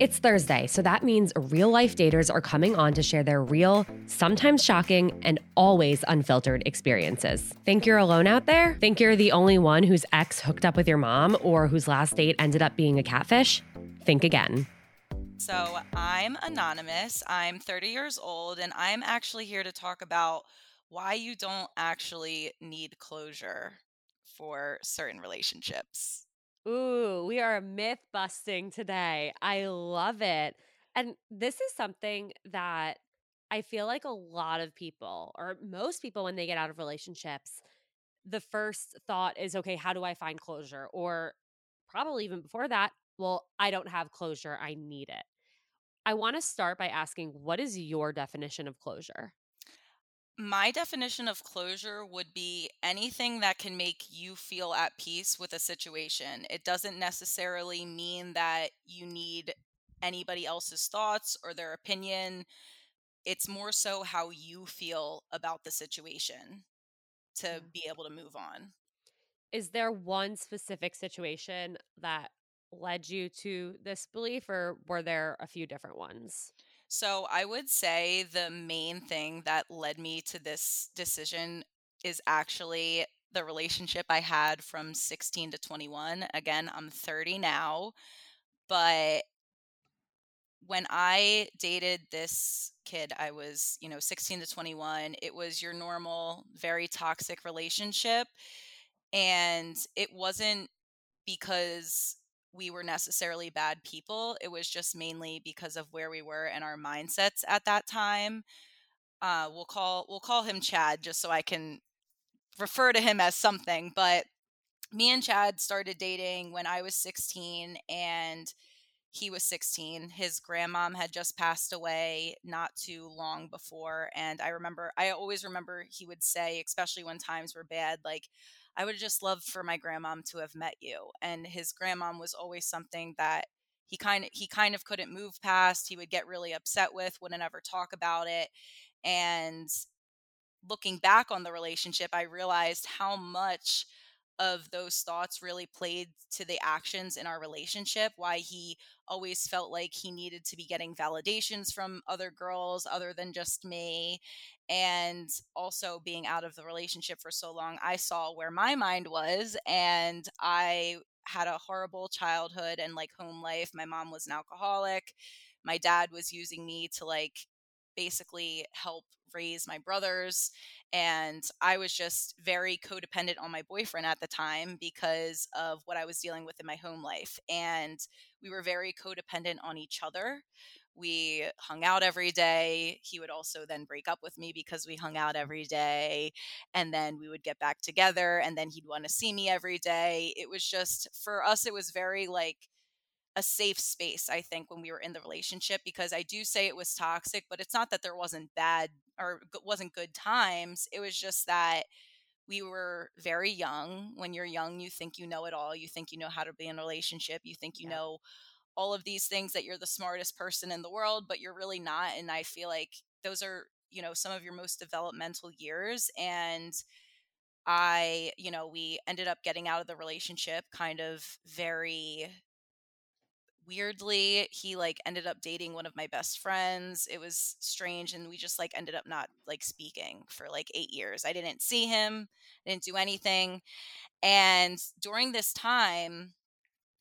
It's Thursday, so that means real life daters are coming on to share their real, sometimes shocking, and always unfiltered experiences. Think you're alone out there? Think you're the only one whose ex hooked up with your mom or whose last date ended up being a catfish? Think again. So, I'm anonymous. I'm 30 years old, and I'm actually here to talk about why you don't actually need closure for certain relationships. Ooh, we are myth busting today. I love it. And this is something that I feel like a lot of people, or most people, when they get out of relationships, the first thought is, okay, how do I find closure? Or probably even before that, well, I don't have closure. I need it. I want to start by asking, what is your definition of closure? My definition of closure would be anything that can make you feel at peace with a situation. It doesn't necessarily mean that you need anybody else's thoughts or their opinion. It's more so how you feel about the situation to be able to move on. Is there one specific situation that led you to this belief, or were there a few different ones? So I would say the main thing that led me to this decision is actually the relationship I had from 16 to 21. Again, I'm 30 now, but when I dated this kid, I was, you know, 16 to 21. It was your normal, very toxic relationship. And it wasn't because we were necessarily bad people. It was just mainly because of where we were and our mindsets at that time. Uh, we'll call we'll call him Chad just so I can refer to him as something. But me and Chad started dating when I was 16 and he was 16. His grandmom had just passed away not too long before. And I remember, I always remember he would say, especially when times were bad, like, I would just love for my grandmom to have met you. And his grandmom was always something that he kind of he kind of couldn't move past. He would get really upset with, wouldn't ever talk about it. And looking back on the relationship, I realized how much of those thoughts really played to the actions in our relationship, why he always felt like he needed to be getting validations from other girls other than just me. And also being out of the relationship for so long, I saw where my mind was and I had a horrible childhood and like home life. My mom was an alcoholic. My dad was using me to like basically help raise my brothers and I was just very codependent on my boyfriend at the time because of what I was dealing with in my home life. And we were very codependent on each other. We hung out every day. He would also then break up with me because we hung out every day. And then we would get back together. And then he'd want to see me every day. It was just, for us, it was very like, a safe space i think when we were in the relationship because i do say it was toxic but it's not that there wasn't bad or wasn't good times it was just that we were very young. When you're young, you think you know it all. You think you know how to be in a relationship. You think you Yeah. know all of these things that you're the smartest person in the world, but you're really not. And I feel like those are, you know, some of your most developmental years. And I, you know, we ended up getting out of the relationship kind of very weirdly. He like ended up dating one of my best friends. It was strange and we just like ended up not like speaking for like 8 years. I didn't see him, I didn't do anything. And during this time,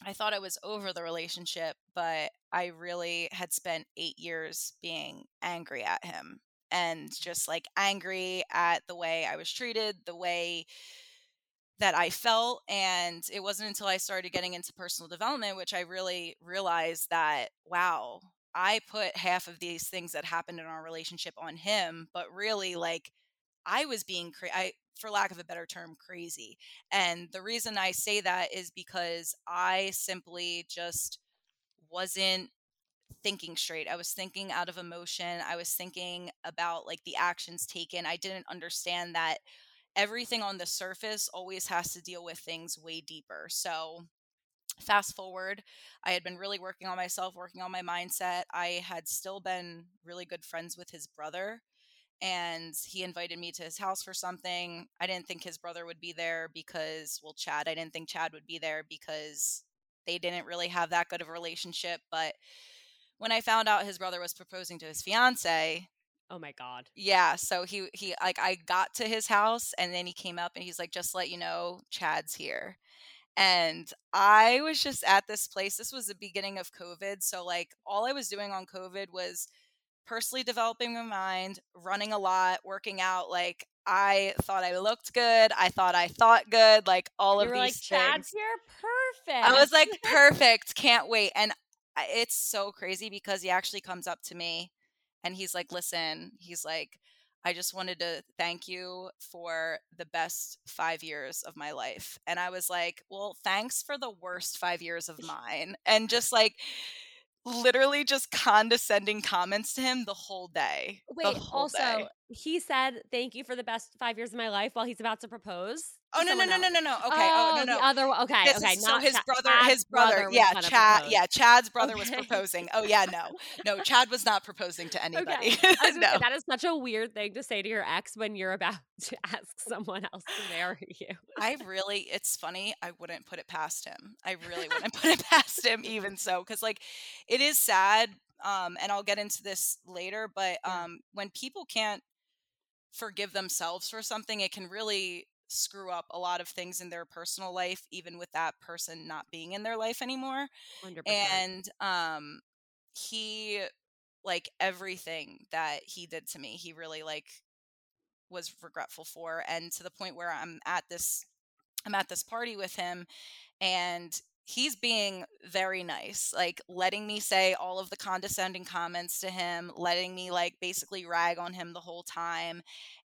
I thought I was over the relationship, but I really had spent 8 years being angry at him and just like angry at the way I was treated, the way that I felt. And it wasn't until I started getting into personal development, which I really realized that, wow, I put half of these things that happened in our relationship on him, but really, like, I was being cra- I for lack of a better term crazy. And the reason I say that is because I simply just wasn't thinking straight. I was thinking out of emotion. I was thinking about like the actions taken. I didn't understand that everything on the surface always has to deal with things way deeper. So, fast forward, I had been really working on myself, working on my mindset. I had still been really good friends with his brother, and he invited me to his house for something. I didn't think his brother would be there because, well, Chad, I didn't think Chad would be there because they didn't really have that good of a relationship. But when I found out his brother was proposing to his fiance, Oh my god. yeah, so he he like I got to his house and then he came up and he's like just let you know Chad's here. And I was just at this place. This was the beginning of COVID, so like all I was doing on COVID was personally developing my mind, running a lot, working out. Like I thought I looked good, I thought I thought good, like all You of these like, things. here, perfect. I was like, perfect, can't wait. And it's so crazy because he actually comes up to me and he's like, listen, he's like, I just wanted to thank you for the best five years of my life. And I was like, well, thanks for the worst five years of mine. And just like, literally just condescending comments to him the whole day. Wait, whole also, day. he said thank you for the best five years of my life while he's about to propose. Oh no no no no no no. Okay. Oh, no no. the other one. Okay, okay. so his brother, Chad's his brother, was yeah, Chad, yeah, Chad's brother was proposing. Oh yeah, no, no, Chad was not proposing to anybody. Okay. I was gonna no, say, that is such a weird thing to say to your ex when you're about to ask someone else to marry you. I really, it's funny. I wouldn't put it past him. I really wouldn't put it past him, even so, because like it is sad. Um, and I'll get into this later, but um, when people can't forgive themselves for something, it can really screw up a lot of things in their personal life, even with that person not being in their life anymore. 100%. and um he like everything that he did to me he really like was regretful for and to the point where i'm at this i'm at this party with him and he's being very nice like letting me say all of the condescending comments to him letting me like basically rag on him the whole time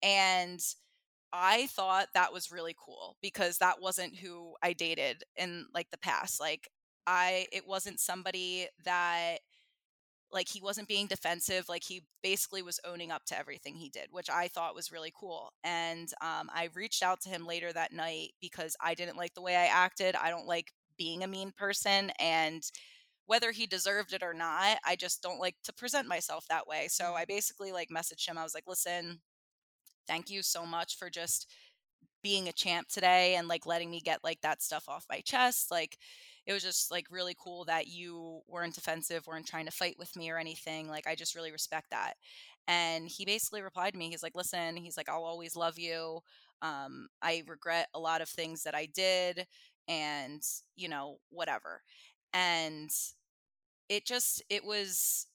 and I thought that was really cool because that wasn't who I dated in like the past. Like I it wasn't somebody that like he wasn't being defensive like he basically was owning up to everything he did which i thought was really cool and um, i reached out to him later that night because i didn't like the way i acted i don't like being a mean person and whether he deserved it or not i just don't like to present myself that way so i basically like messaged him i was like listen thank you so much for just being a champ today and like letting me get like that stuff off my chest like it was just like really cool that you weren't defensive weren't trying to fight with me or anything like i just really respect that. And he basically replied to me he's like listen he's like i'll always love you um, i regret a lot of things that i did and you know whatever. And it just it was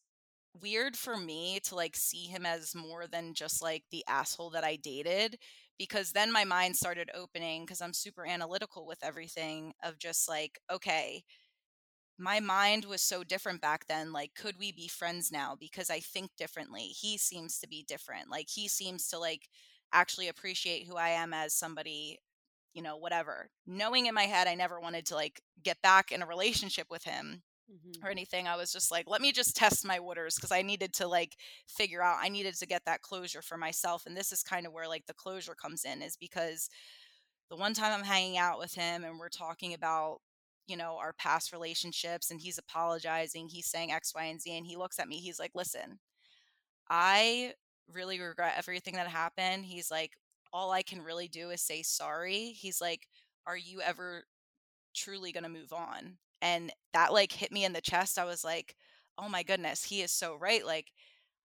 weird for me to like see him as more than just like the asshole that I dated because then my mind started opening because I'm super analytical with everything of just like okay my mind was so different back then like could we be friends now? Because I think differently. He seems to be different. Like he seems to like actually appreciate who I am as somebody you know whatever. Knowing in my head I never wanted to like get back in a relationship with him Mm-hmm. or anything. I was just like, let me just test my waters because I needed to like figure out, I needed to get that closure for myself. And this is kind of where like the closure comes in, is because the one time I'm hanging out with him and we're talking about, you know, our past relationships and he's apologizing, he's saying X, Y, and Z. And he looks at me, he's like, listen, I really regret everything that happened. He's like, all I can really do is say sorry. He's like, are you ever truly going to move on? And that like hit me in the chest. I was like, oh my goodness, he is so right. Like,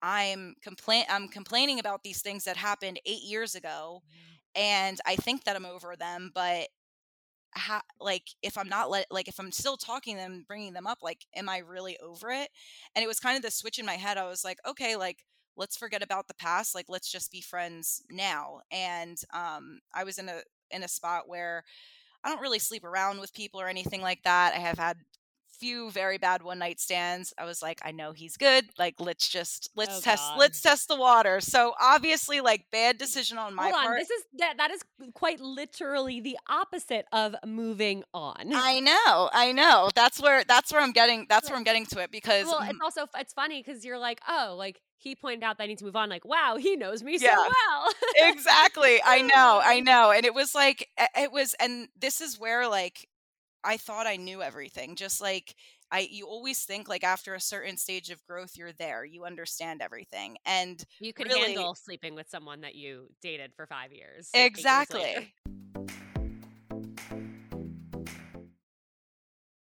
I'm complain I'm complaining about these things that happened 8 years ago Mm-hmm. and I think that I'm over them but ha- like if I'm not let like if I'm still talking them bringing them up like am I really over it and it was kind of the switch in my head I was like okay like let's forget about the past like let's just be friends now and um I was in a in a spot where I don't really sleep around with people or anything like that I have had few very bad one night stands I was like I know he's good like let's just let's Oh, test God. let's test the water so obviously like bad decision on my Hold on, part this is that that is quite literally the opposite of moving on. I know, I know. That's where that's where I'm getting that's where I'm getting to it because well, it's also it's funny because you're like, oh, like he pointed out that I need to move on. Like, wow, he knows me Yeah. so well. exactly. I know, I know. And it was like it was and this is where like I thought I knew everything. Just like I you always think like after a certain stage of growth you're there. You understand everything. And you can really- handle sleeping with someone that you dated for five years exactly.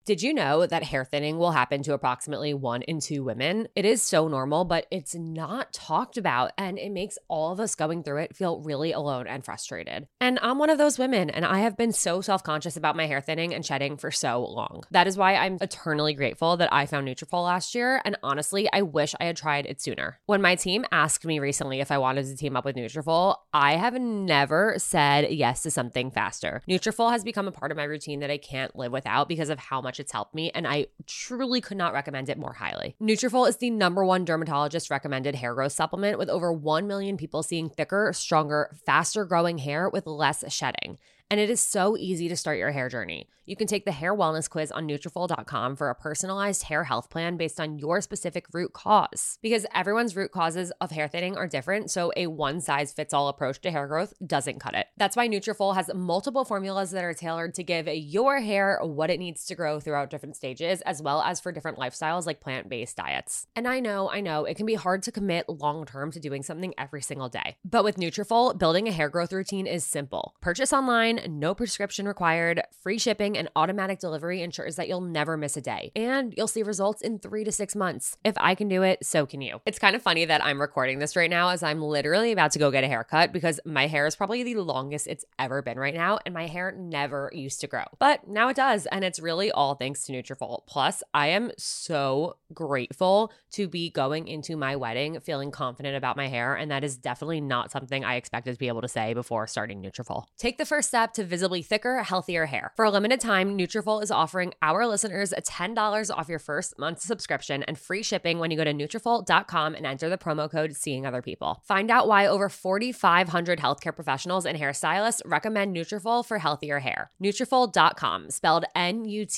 Did you know that hair thinning will happen to approximately one in two women? It is so normal, but it's not talked about, and it makes all of us going through it feel really alone and frustrated. And I'm one of those women, and I have been so self conscious about my hair thinning and shedding for so long. That is why I'm eternally grateful that I found Nutrafol last year, and honestly, I wish I had tried it sooner. When my team asked me recently if I wanted to team up with Nutrafol, I have never said yes to something faster. Nutrafol has become a part of my routine that I can't live without because of how much it's helped me, and I truly could not recommend it more highly. Nutrafol is the number one dermatologist recommended hair growth supplement with over 1 million people seeing thicker, stronger, faster growing hair with less shedding. And it is so easy to start your hair journey. You can take the hair wellness quiz on Nutrafol.com for a personalized hair health plan based on your specific root cause. Because everyone's root causes of hair thinning are different, so a one size fits all approach to hair growth doesn't cut it. That's why Nutrafol has multiple formulas that are tailored to give your hair what it needs to grow throughout different stages, as well as for different lifestyles like plant based diets. And I know, I know, it can be hard to commit long term to doing something every single day. But with Nutrafol, building a hair growth routine is simple. Purchase online, no prescription required, free shipping, and automatic delivery ensures that you'll never miss a day. And you'll see results in three to six months. If I can do it, so can you. It's kind of funny that I'm recording this right now as I'm literally about to go get a haircut because my hair is probably the longest it's ever been right now, and my hair never used to grow. But now it does, and it's really all thanks to Nutrafol. Plus, I am so grateful to be going into my wedding feeling confident about my hair, and that is definitely not something I expected to be able to say before starting Nutrafol. Take the first step to visibly thicker, healthier hair. For a limited time, Nutrafol is offering our listeners $10 off your first month's subscription and free shipping when you go to Nutrafol.com and enter the promo code Seeing Other People. Find out why over 4,500 healthcare professionals and hairstylists recommend Nutrafol for healthier hair. Nutrafol.com, spelled N-U-T-R-A-F-O-L.com,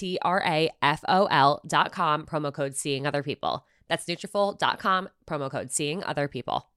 promo code Seeing Other People. That's Nutrafol.com, promo code Seeing Other People.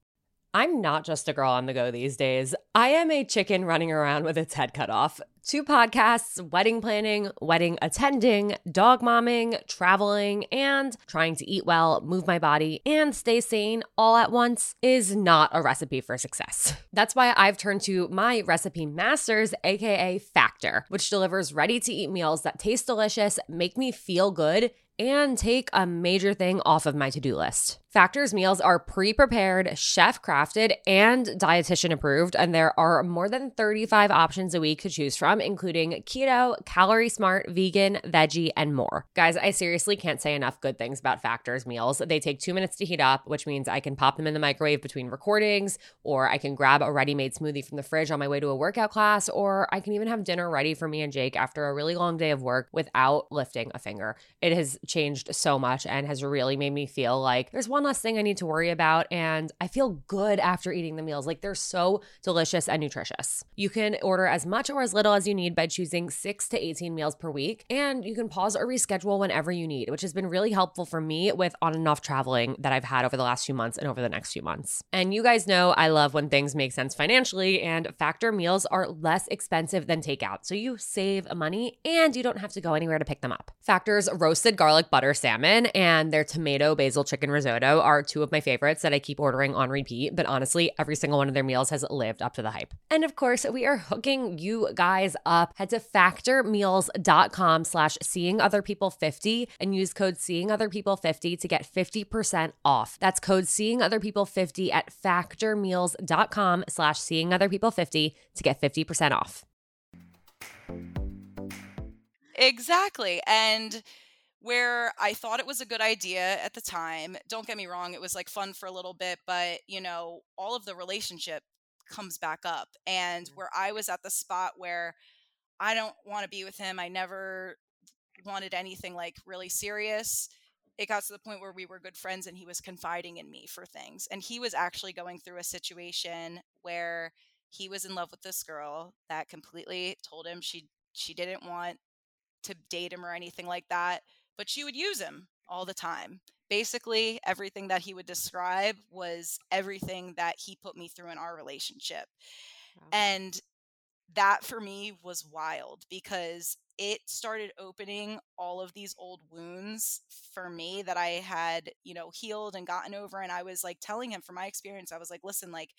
I'm not just a girl on the go these days. I am a chicken running around with its head cut off. Two podcasts, wedding planning, wedding attending, dog momming, traveling, and trying to eat well, move my body, and stay sane all at once is not a recipe for success. That's why I've turned to my recipe masters, aka Factor, which delivers ready to eat meals that taste delicious, make me feel good, and take a major thing off of my to do list. Factor's meals are pre prepared, chef crafted, and dietitian approved, and there are more than 35 options a week to choose from, including keto, calorie smart, vegan, veggie, and more. Guys, I seriously can't say enough good things about Factor's meals. They take two minutes to heat up, which means I can pop them in the microwave between recordings, or I can grab a ready made smoothie from the fridge on my way to a workout class, or I can even have dinner ready for me and Jake after a really long day of work without lifting a finger. It has changed so much and has really made me feel like there's one less thing I need to worry about. And I feel good after eating the meals. Like they're so delicious and nutritious. You can order as much or as little as you need by choosing 6 to 18 meals per week, and you can pause or reschedule whenever you need, which has been really helpful for me with on and off traveling that I've had over the last few months and over the next few months. And you guys know I love when things make sense financially, and Factor meals are less expensive than takeout. So you save money and you don't have to go anywhere to pick them up. Factor's roasted garlic butter salmon and their tomato basil chicken risotto are two of my favorites that I keep ordering on repeat, but honestly, every single one of their meals has lived up to the hype. And of course, we are hooking you guys up. Head to factormeals.com slash seeing other people 50 and use code seeing other people 50 to get 50% off. That's code seeing other people 50 at factormeals.com slash seeing other people 50 to get 50% off. Exactly. And where I thought it was a good idea at the time, don't get me wrong, it was like fun for a little bit, but you know, all of the relationship comes back up. And mm. where I was at the spot where I don't want to be with him, I never wanted anything like really serious. It got to the point where we were good friends and he was confiding in me for things. And he was actually going through a situation where he was in love with this girl that completely told him she she didn't want to date him or anything like that, but she would use him all the time. Basically, everything that he would describe was everything that he put me through in our relationship. Wow. And that for me was wild because it started opening all of these old wounds for me that I had, you know, healed and gotten over. And I was like telling him from my experience, I was like, listen, like,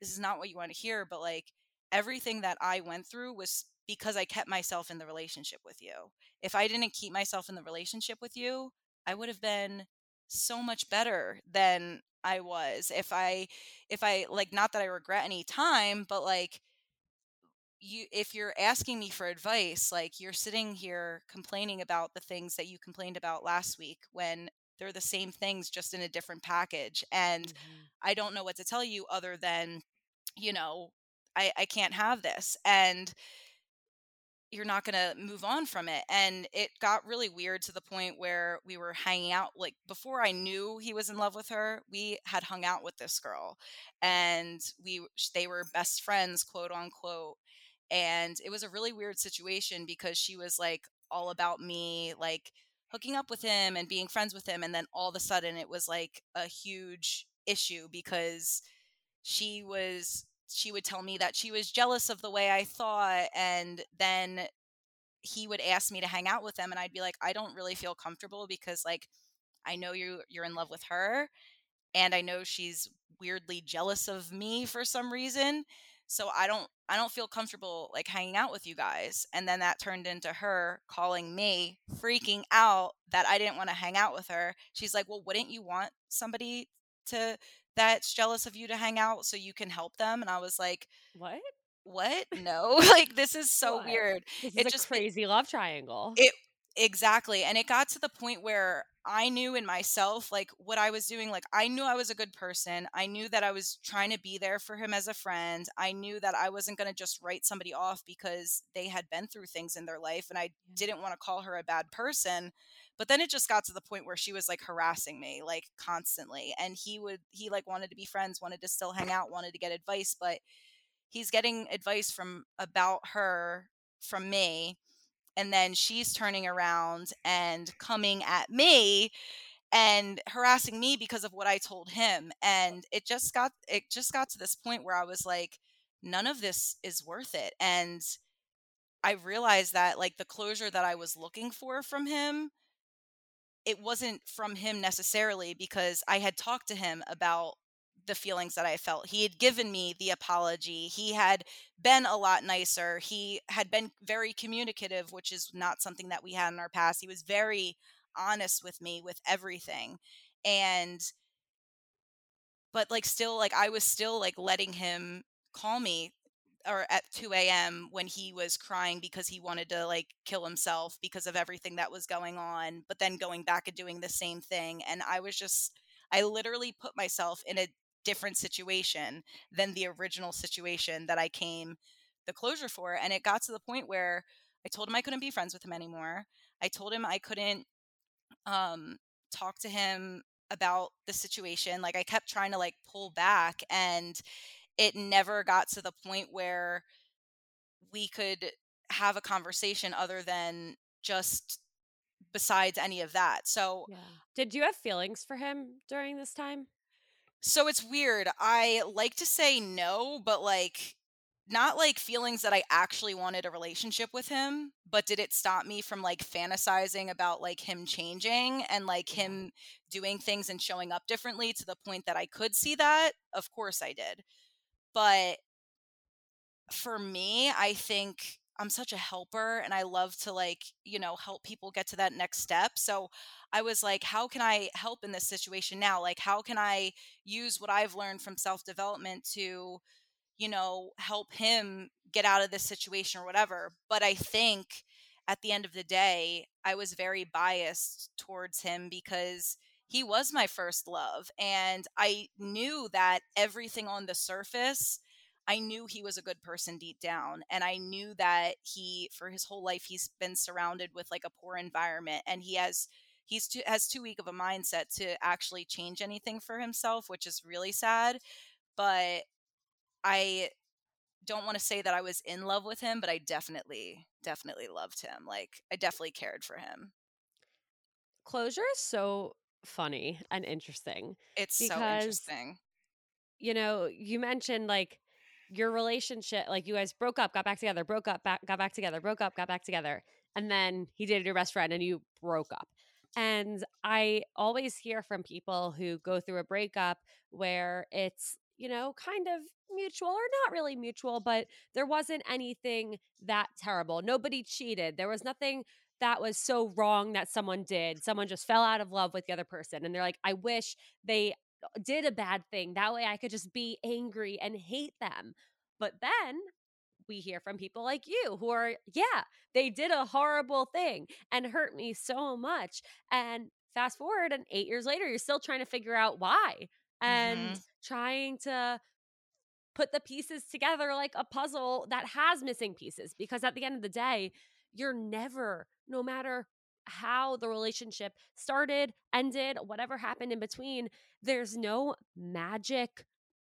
this is not what you want to hear, but like everything that I went through was because I kept myself in the relationship with you. If I didn't keep myself in the relationship with you, I would have been so much better than I was. If I if I like not that I regret any time, but like you if you're asking me for advice, like you're sitting here complaining about the things that you complained about last week when they're the same things just in a different package and mm-hmm. I don't know what to tell you other than you know, I I can't have this. And you're not going to move on from it and it got really weird to the point where we were hanging out like before i knew he was in love with her we had hung out with this girl and we they were best friends quote unquote and it was a really weird situation because she was like all about me like hooking up with him and being friends with him and then all of a sudden it was like a huge issue because she was she would tell me that she was jealous of the way I thought and then he would ask me to hang out with them and I'd be like I don't really feel comfortable because like I know you're you're in love with her and I know she's weirdly jealous of me for some reason so I don't I don't feel comfortable like hanging out with you guys. And then that turned into her calling me freaking out that I didn't want to hang out with her. She's like well wouldn't you want somebody to that's jealous of you to hang out so you can help them and i was like what? What? No. Like this is so what? weird. This is a just crazy love triangle. It exactly and it got to the point where i knew in myself like what i was doing like i knew i was a good person i knew that i was trying to be there for him as a friend i knew that i wasn't going to just write somebody off because they had been through things in their life and i didn't want to call her a bad person but then it just got to the point where she was like harassing me like constantly. And he would, he like wanted to be friends, wanted to still hang out, wanted to get advice, but he's getting advice from about her from me. And then she's turning around and coming at me and harassing me because of what I told him. And it just got, it just got to this point where I was like, none of this is worth it. And I realized that like the closure that I was looking for from him it wasn't from him necessarily because I had talked to him about the feelings that I felt. He had given me the apology. He had been a lot nicer. He had been very communicative, which is not something that we had in our past. He was very honest with me with everything. And but like still like I was still like letting him call me or at 2 a.m. when he was crying because he wanted to like kill himself because of everything that was going on, but then going back and doing the same thing. And I was just, I literally put myself in a different situation than the original situation that I came the closure for. And it got to the point where I told him I couldn't be friends with him anymore. I told him I couldn't um, talk to him about the situation. Like I kept trying to like pull back and it never got to the point where we could have a conversation other than just besides any of that. So, yeah. Did you have feelings for him during this time? So it's weird. I like to say no, but like not like feelings that I actually wanted a relationship with him, but did it stop me from like fantasizing about like him changing and like him doing things and showing up differently to the point that I could see that? Of course I did. But for me, I think I'm such a helper and I love to like, you know, help people get to that next step. So I was like, how can I help in this situation now? Like, how can I use what I've learned from self development to, you know, help him get out of this situation or whatever? But I think at the end of the day, I was very biased towards him because he was my first love. And I knew that everything on the surface I knew he was a good person deep down. And I knew that he, for his whole life, he's been surrounded with like a poor environment and he has. He's too, has too weak of a mindset to actually change anything for himself, which is really sad. But I don't want to say that I was in love with him, but I definitely, definitely loved him. Like, I definitely cared for him. Closure is so funny and interesting. It's so interesting. You know, you mentioned like your relationship, like you guys broke up, got back together, broke up, back, got back together, broke up, got back together. And then he dated your best friend and you broke up. And I always hear from people who go through a breakup where it's, you know, kind of mutual or not really mutual, but there wasn't anything that terrible. Nobody cheated. There was nothing that was so wrong that someone did. Someone just fell out of love with the other person. And they're like, I wish they uh, did a bad thing. That way I could just be angry and hate them. But then we hear from people like you who are, yeah, they did a horrible thing and hurt me so much. And fast forward, and eight years later, you're still trying to figure out why and mm-hmm. trying to put the pieces together like a puzzle that has missing pieces. Because at the end of the day, you're never, no matter how the relationship started, ended, whatever happened in between, there's no magic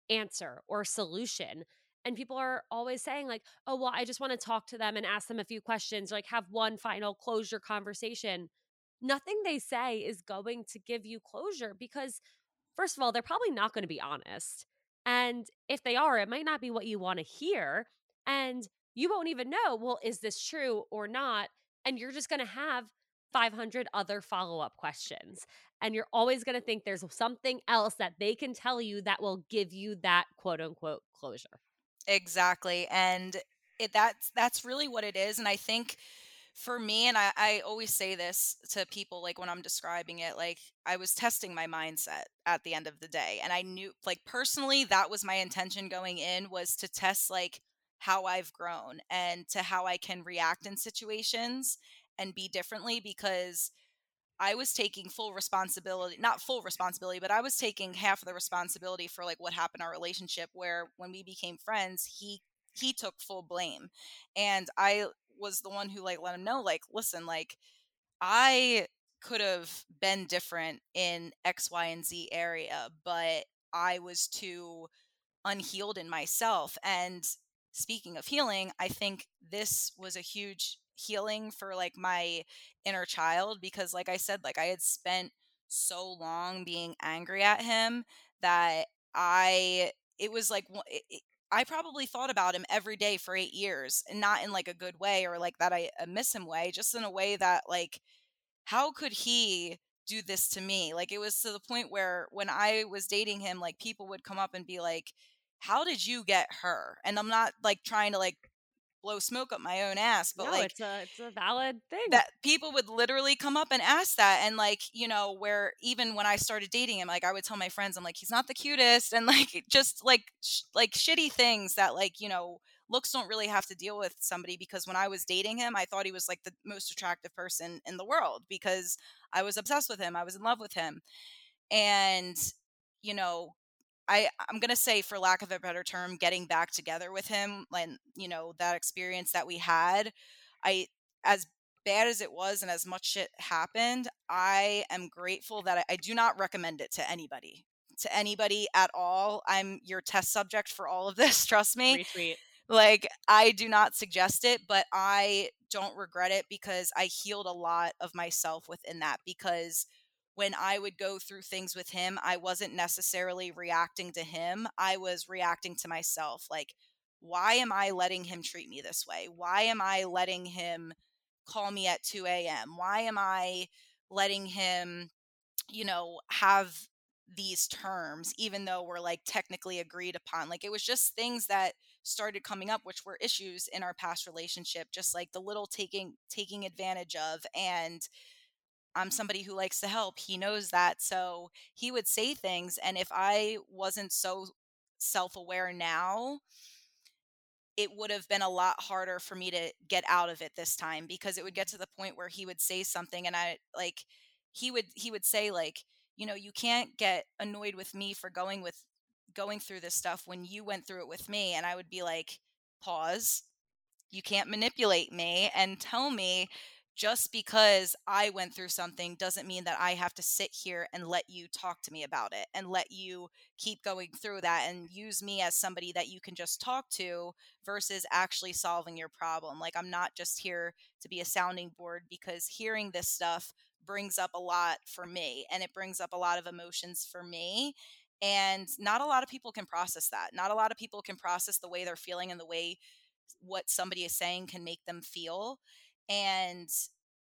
answer or solution. And people are always saying, like, oh, well, I just want to talk to them and ask them a few questions, like have one final closure conversation. Nothing they say is going to give you closure because, first of all, they're probably not going to be honest. And if they are, it might not be what you want to hear. And you won't even know, well, is this true or not? And you're just going to have 500 other follow up questions. And you're always going to think there's something else that they can tell you that will give you that quote unquote closure. Exactly. And it, that's that's really what it is. And I think for me, and I, I always say this to people like when I'm describing it, like I was testing my mindset at the end of the day. And I knew like personally that was my intention going in was to test like how I've grown and to how I can react in situations and be differently because I was taking full responsibility, not full responsibility, but I was taking half of the responsibility for like what happened in our relationship where when we became friends, he he took full blame. And I was the one who like let him know like listen, like I could have been different in X, Y, and Z area, but I was too unhealed in myself. And speaking of healing, I think this was a huge healing for like my inner child because like I said like I had spent so long being angry at him that I it was like it, I probably thought about him every day for 8 years and not in like a good way or like that I miss him way just in a way that like how could he do this to me? Like it was to the point where when I was dating him like people would come up and be like how did you get her and I'm not like trying to like blow smoke up my own ass but no, like it's a it's a valid thing. that people would literally come up and ask that and like you know where even when i started dating him like i would tell my friends i'm like he's not the cutest and like just like sh- like shitty things that like you know looks don't really have to deal with somebody because when i was dating him i thought he was like the most attractive person in the world because i was obsessed with him i was in love with him and you know I I'm gonna say, for lack of a better term, getting back together with him, and you know that experience that we had, I as bad as it was and as much shit happened, I am grateful that I, I do not recommend it to anybody, to anybody at all. I'm your test subject for all of this, trust me. Retweet. like I do not suggest it, but I don't regret it because I healed a lot of myself within that because when I would go through things with him, I wasn't necessarily reacting to him. I was reacting to myself. Like, why am I letting him treat me this way? Why am I letting him call me at 2 a.m.? Why am I letting him, you know, have these terms, even though we're like technically agreed upon? Like, it was just things that started coming up which were issues in our past relationship just like the little taking taking advantage of and I'm somebody who likes to help. He knows that. So he would say things. And if I wasn't so self aware now, it would have been a lot harder for me to get out of it this time because it would get to the point where he would say something and I like, he would, he would say, like, you know, you can't get annoyed with me for going with going through this stuff when you went through it with me. And I would be like, pause. You can't manipulate me and tell me just because I went through something doesn't mean that I have to sit here and let you talk to me about it and let you keep going through that and use me as somebody that you can just talk to versus actually solving your problem. Like, I'm not just here to be a sounding board because hearing this stuff brings up a lot for me and it brings up a lot of emotions for me. And not a lot of people can process that. Not a lot of people can process the way they're feeling and the way what somebody is saying can make them feel. And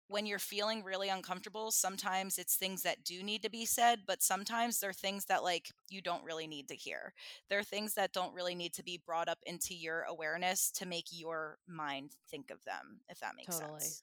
when you're feeling really uncomfortable, sometimes it's things that do need to be said, but sometimes they're things that like you don't really need to hear. There are things that don't really need to be brought up into your awareness to make your mind think of them, if that makes totally. sense.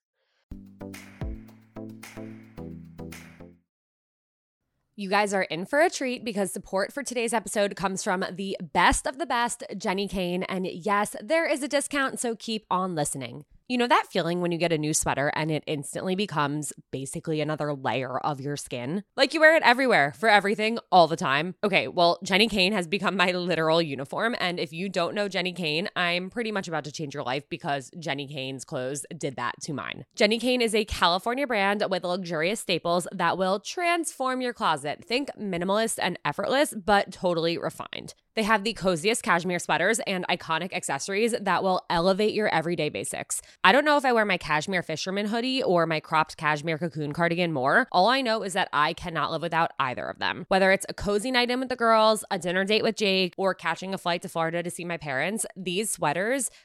You guys are in for a treat because support for today's episode comes from the best of the best, Jenni Kayne. And yes, there is a discount, so keep on listening. You know that feeling when you get a new sweater and it instantly becomes basically another layer of your skin? Like you wear it everywhere for everything all the time. Okay, well, Jenni Kayne has become my literal uniform. And if you don't know Jenni Kayne, I'm pretty much about to change your life because Jenni Kayne's clothes did that to mine. Jenni Kayne is a California brand with luxurious staples that will transform your closet. Think minimalist and effortless, but totally refined. They have the coziest cashmere sweaters and iconic accessories that will elevate your everyday basics. I don't know if I wear my cashmere fisherman hoodie or my cropped cashmere cocoon cardigan more. All I know is that I cannot live without either of them. Whether it's a cozy night in with the girls, a dinner date with Jake, or catching a flight to Florida to see my parents, these sweaters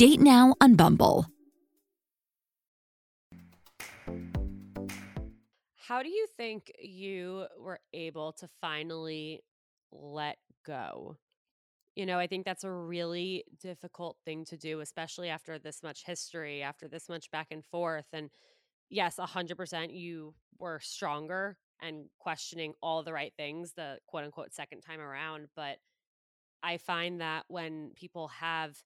Date now on Bumble. How do you think you were able to finally let go? You know, I think that's a really difficult thing to do, especially after this much history, after this much back and forth. And yes, 100% you were stronger and questioning all the right things the quote unquote second time around. But I find that when people have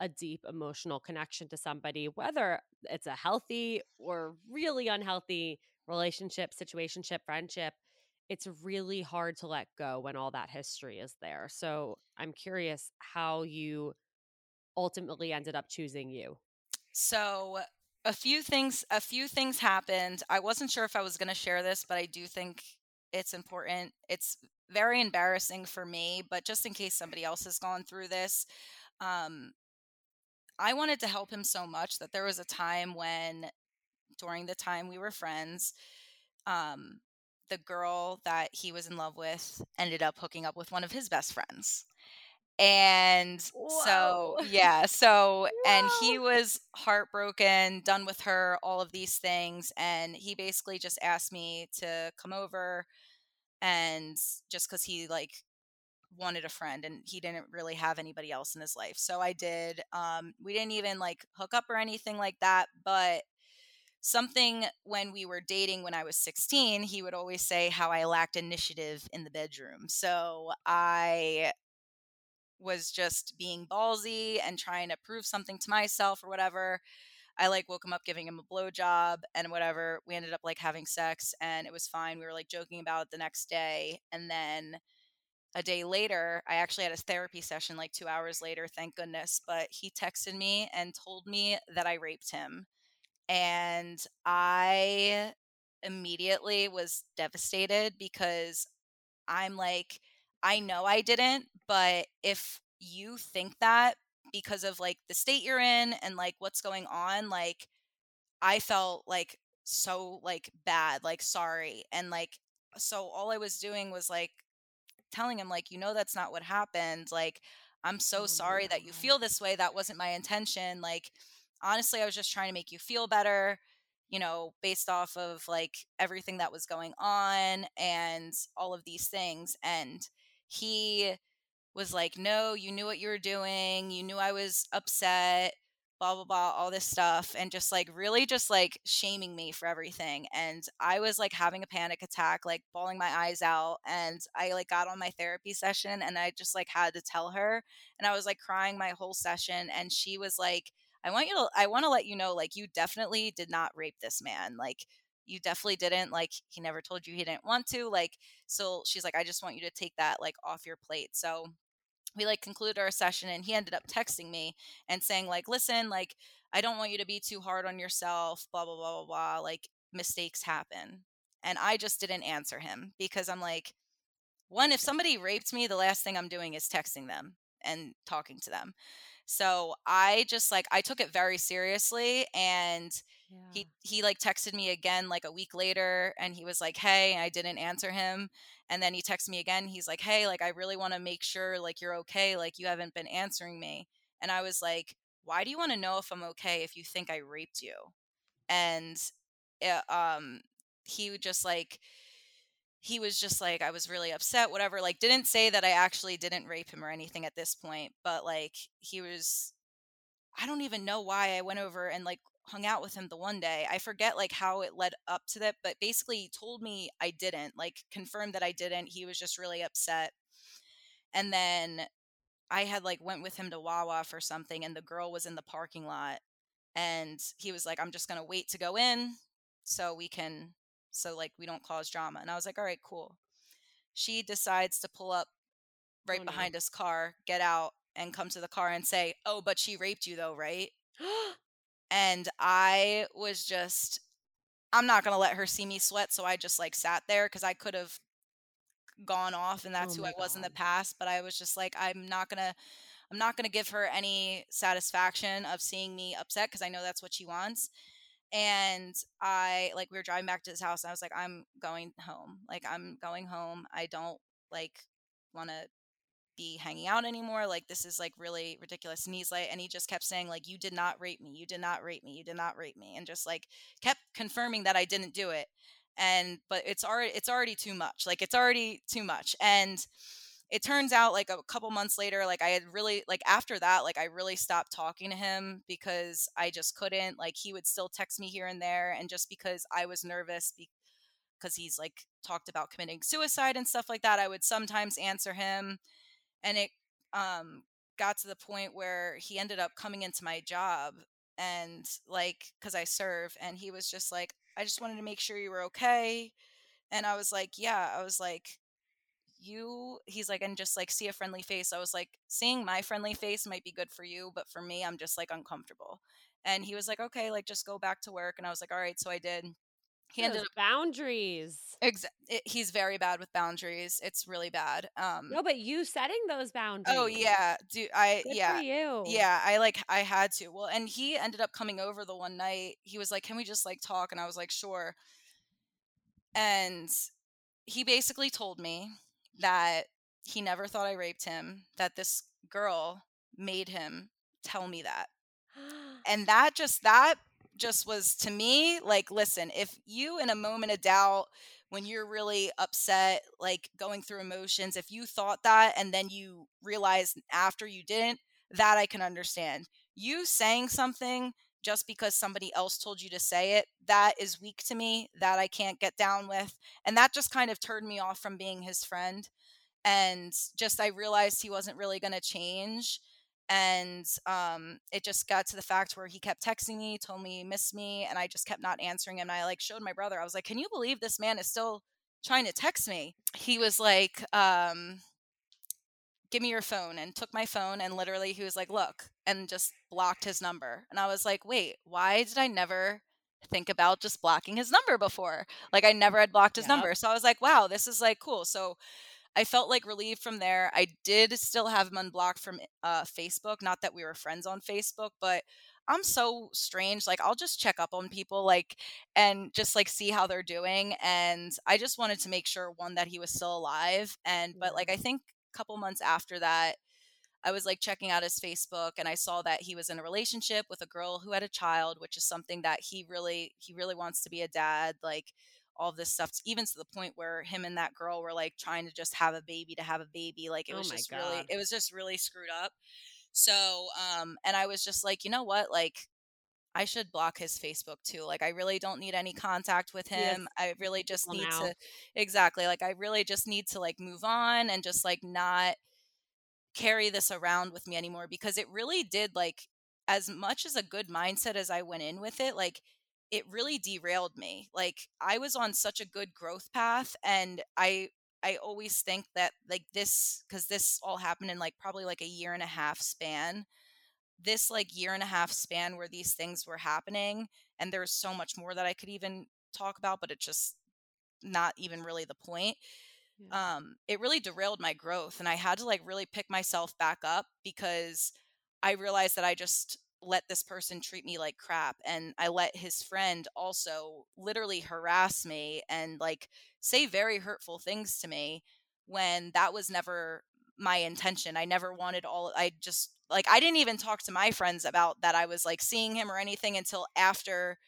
a deep emotional connection to somebody, whether it's a healthy or really unhealthy relationship, situationship, friendship, it's really hard to let go when all that history is there. So I'm curious how you ultimately ended up choosing you. So a few things a few things happened. I wasn't sure if I was going to share this, but I do think it's important. It's very embarrassing for me, but just in case somebody else has gone through this, um, I wanted to help him so much that there was a time when, during the time we were friends, um, the girl that he was in love with ended up hooking up with one of his best friends. And so, yeah, so, and he was heartbroken, done with her, all of these things. And he basically just asked me to come over and just because he like wanted a friend and he didn't really have anybody else in his life. So I did. Um, we didn't even like hook up or anything like that, but something when we were dating when I was 16, he would always say how I lacked initiative in the bedroom. So I was just being ballsy and trying to prove something to myself or whatever. I like woke him up giving him a blowjob and whatever. We ended up like having sex and it was fine. We were like joking about it the next day. And then a day later, I actually had a therapy session like two hours later, thank goodness. But he texted me and told me that I raped him. And I immediately was devastated because I'm like, I know I didn't, but if you think that because of like the state you're in and like what's going on, like I felt like so like bad, like sorry. And like so all I was doing was like telling him like, you know that's not what happened. Like I'm so Oh sorry that you feel this way. That wasn't my intention. Like honestly, I was just trying to make you feel better, you know, based off of like everything that was going on and all of these things. And he was like, no, you knew what you were doing. You knew I was upset, blah, blah, blah, all this stuff. And just like really just like shaming me for everything. And I was like having a panic attack, like bawling my eyes out. And I like got on my therapy session and I just like had to tell her. And I was like crying my whole session. And she was like, I want you to, I want to let you know, like, you definitely did not rape this man. Like, you definitely didn't. Like, he never told you he didn't want to. Like, so she's like, I just want you to take that like off your plate. So, we like concluded our session and he ended up texting me and saying like listen like i don't want you to be too hard on yourself blah blah blah blah blah like mistakes happen. And i just didn't answer him because i'm like one if somebody raped me the last thing i'm doing is texting them and talking to them. So i just like i took it very seriously and Yeah. he he like texted me again like a week later and he was like hey i didn't answer him and then he texted me again he's like hey like i really want to make sure like you're okay like you haven't been answering me and i was like why do you want to know if i'm okay if you think i raped you and uh, um he would just like he was just like i was really upset whatever like didn't say that i actually didn't rape him or anything at this point but like he was I don't even know why I went over and like hung out with him the one day. I forget like how it led up to that, but basically he told me I didn't, like confirmed that I didn't. He was just really upset. And then I had like went with him to Wawa for something and the girl was in the parking lot and he was like I'm just going to wait to go in so we can so like we don't cause drama. And I was like all right, cool. She decides to pull up oh, right Oh, no. behind his car, get out and come to the car and say, "Oh, but she raped you though, right?" Oh, and I was just I'm not going to let her see me sweat, so I just like sat there cuz I could have gone off and that's Oh who I was in the past, but I was just like I'm not going to I'm not going to give her any satisfaction of seeing me upset cuz I know that's what she wants. And I like we were driving back to his house and I was like I'm going home. Like I'm going home. I don't like want to be hanging out anymore. Like this is like really ridiculous. And he's like, and he just kept saying like, you did not rape me. You did not rape me. You did not rape me. And just like kept confirming that I didn't do it. And, but it's already, it's already too much. Like it's already too much. And it turns out like a couple months later, like I had really, like after that, like I really stopped talking to him because I just couldn't, like he would still text me here and there. And just because I was nervous because he's like talked about committing suicide and stuff like that, I would sometimes answer him and it um got to the point where he ended up coming into my job and like cuz I serve and he was just like I just wanted to make sure you were okay and I was like yeah I was like you he's like and just like see a friendly face I was like seeing my friendly face might be good for you but for me I'm just like uncomfortable And he was like, okay, like just go back to work. And I was like, all right. So I did. He ended up boundaries. exa- it, he's very bad with boundaries. It's really bad. Um No, but you setting those boundaries. Oh yeah, do I Good yeah. you. Yeah, I like I had to. Well, and he ended up coming over the one night. He was like, "Can we just like talk?" And I was like, "Sure." And he basically told me that he never thought I raped him, that this girl made him tell me that. And that just that just was to me like listen, if you in a moment of doubt when you're really upset, like going through emotions, if you thought that and then you realize after you didn't, that I can understand. You saying something just because somebody else told you to say it, that is weak to me, that I can't get down with. And that just kind of turned me off from being his friend. And just I realized he wasn't really going to change. And um, it just got to the fact where he kept texting me, told me he missed me, and I just kept not answering him. And I like showed my brother, I was like, Can you believe this man is still trying to text me? He was like, um, give me your phone and took my phone and literally he was like look and just blocked his number and i was like wait why did i never think about just blocking his number before like i never had blocked his Yep. number so i was like wow this is like cool so i felt like relieved from there. I did still have him unblocked from uh, facebook not that we were friends on facebook but i'm so strange like i'll just check up on people like and just like see how they're doing and i just wanted to make sure one that he was still alive and but like i think a couple months after that I was like checking out his Facebook and I saw that he was in a relationship with a girl who had a child, which is something that he really he really wants to be a dad, like all this stuff even to the point where him and that girl were like trying to just have a baby to have a baby like it Oh was just really it was just really screwed up. So um and i was just like you know what? Like i should block his facebook too like i really don't need any contact with him i really just people need now. to exactly like i really just need to like move on and just like not carry this around with me anymore because it really did like as much as a good mindset as I went in with it like it really derailed me like I was on such a good growth path and I I always think that like this cuz this all happened in like probably like a year and a half span this like year and a half span where these things were happening and there's so much more that I could even talk about but it's just not even really the point Yeah. um, it really derailed my growth and i had to like really pick myself back up because i realized that i just let this person treat me like crap and i let his friend also literally harass me and like say very hurtful things to me when that was never my intention. I never wanted all i just like i didn't even talk to my friends about that i was like seeing him or anything until after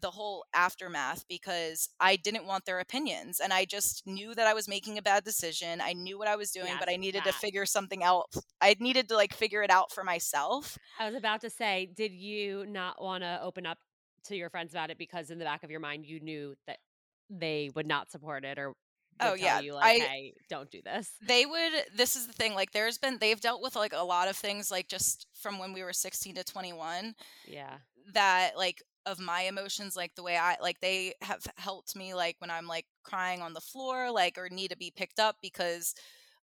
the whole aftermath because I didn't want their opinions and I just knew that I was making a bad decision. I knew what I was doing, but I needed to figure something out. I needed to like figure it out for myself. I was about to say, did you not want to open up to your friends about it because in the back of your mind you knew that they would not support it or Oh, tell yeah, you like, I- hey, don't do this. They would this is the thing like there's been they've dealt with like a lot of things like just from when we were 16 to 21 Yeah. that like of my emotions like the way I like they have helped me like when I'm like crying on the floor like or need to be picked up because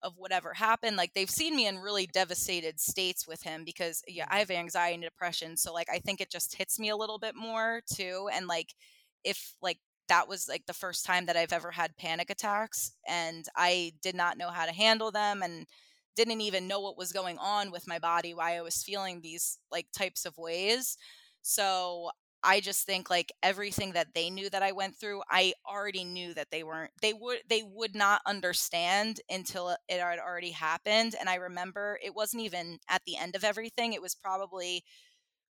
of whatever happened like they've seen me in really devastated states with him because yeah I mm. have anxiety and depression so like I think it just hits me a little bit more too and like if like that was like the first time that I've ever had panic attacks and I did not know how to handle them and didn't even know what was going on with my body why I was feeling these like types of ways so I just think like everything that they knew that I went through, I already knew that they weren't they would they would not understand until it had already happened. And I remember it wasn't even at the end of everything. It was probably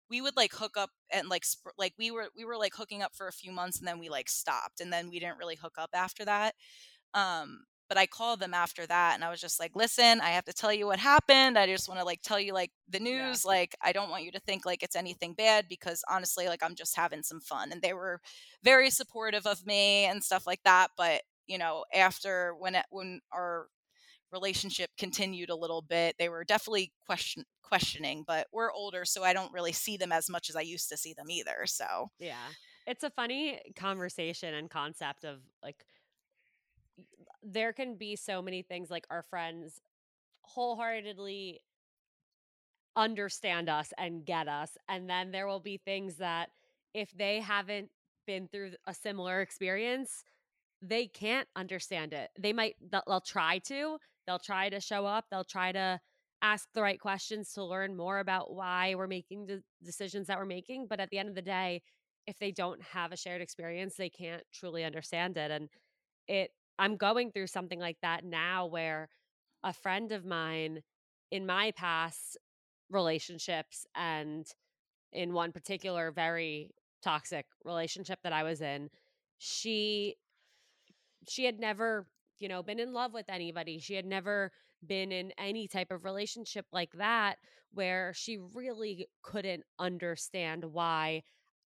we would like hook up and like sp- like we were we were like hooking up for a few months and then we like stopped and then we didn't really hook up after that. Um but I called them after that and I was just like, listen, I have to tell you what happened. I just want to like tell you like the Yeah. news. Like, I don't want you to think like it's anything bad because honestly, like I'm just having some fun. And they were very supportive of me and stuff like that. But, you know, after when it, when our relationship continued a little bit, they were definitely question questioning, but we're older, so I don't really see them as much as I used to see them either. So Yeah. It's a funny conversation and concept of like there can be so many things like our friends wholeheartedly understand us and get us. And then there will be things that if they haven't been through a similar experience, they can't understand it. They might, they'll, try to, they'll try to show up, they'll try to ask the right questions to learn more about why we're making the decisions that we're making. But at the end of the day, if they don't have a shared experience, they can't truly understand it. And it, I'm going through something like that now where a friend of mine in my past relationships and in one particular very toxic relationship that I was in, she she had never, you know, been in love with anybody. She had never been in any type of relationship like that where she really couldn't understand why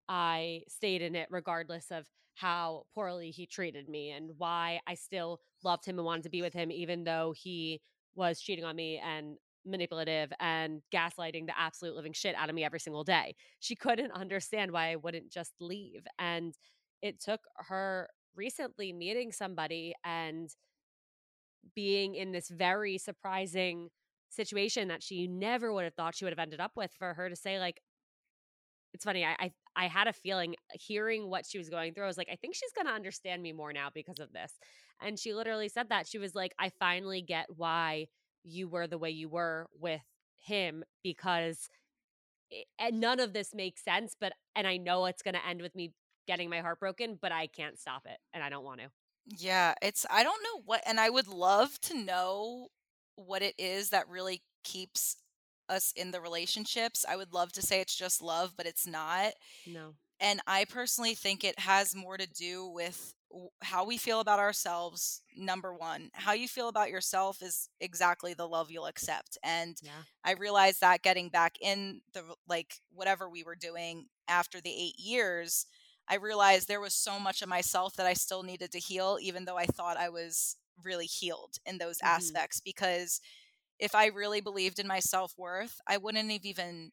I stayed in it regardless of how poorly he treated me and why I still loved him and wanted to be with him even though he was cheating on me and manipulative and gaslighting the absolute living shit out of me every single day. She couldn't understand why I wouldn't just leave. And it took her recently meeting somebody and being in this very surprising situation that she never would have thought she would have ended up with for her to say like it's funny I, I i had a feeling hearing what she was going through i was like i think she's going to understand me more now because of this. And she literally said that she was like i finally get why you were the way you were with him because it, and none of this makes sense but and i know it's going to end with me getting my heart broken but i can't stop it and i don't want to Yeah, it's I don't know what and I would love to know what it is that really keeps us in the relationships. I would love to say it's just love, but it's not. no And I personally think it has more to do with how we feel about ourselves. Number one, how you feel about yourself is exactly the love you'll accept. And yeah I realized that getting back in the like whatever we were doing after the eight years, I realized there was so much of myself that I still needed to heal, even though I thought I was really healed in those hmm aspects. Because if I really believed in my self worth, I wouldn't have even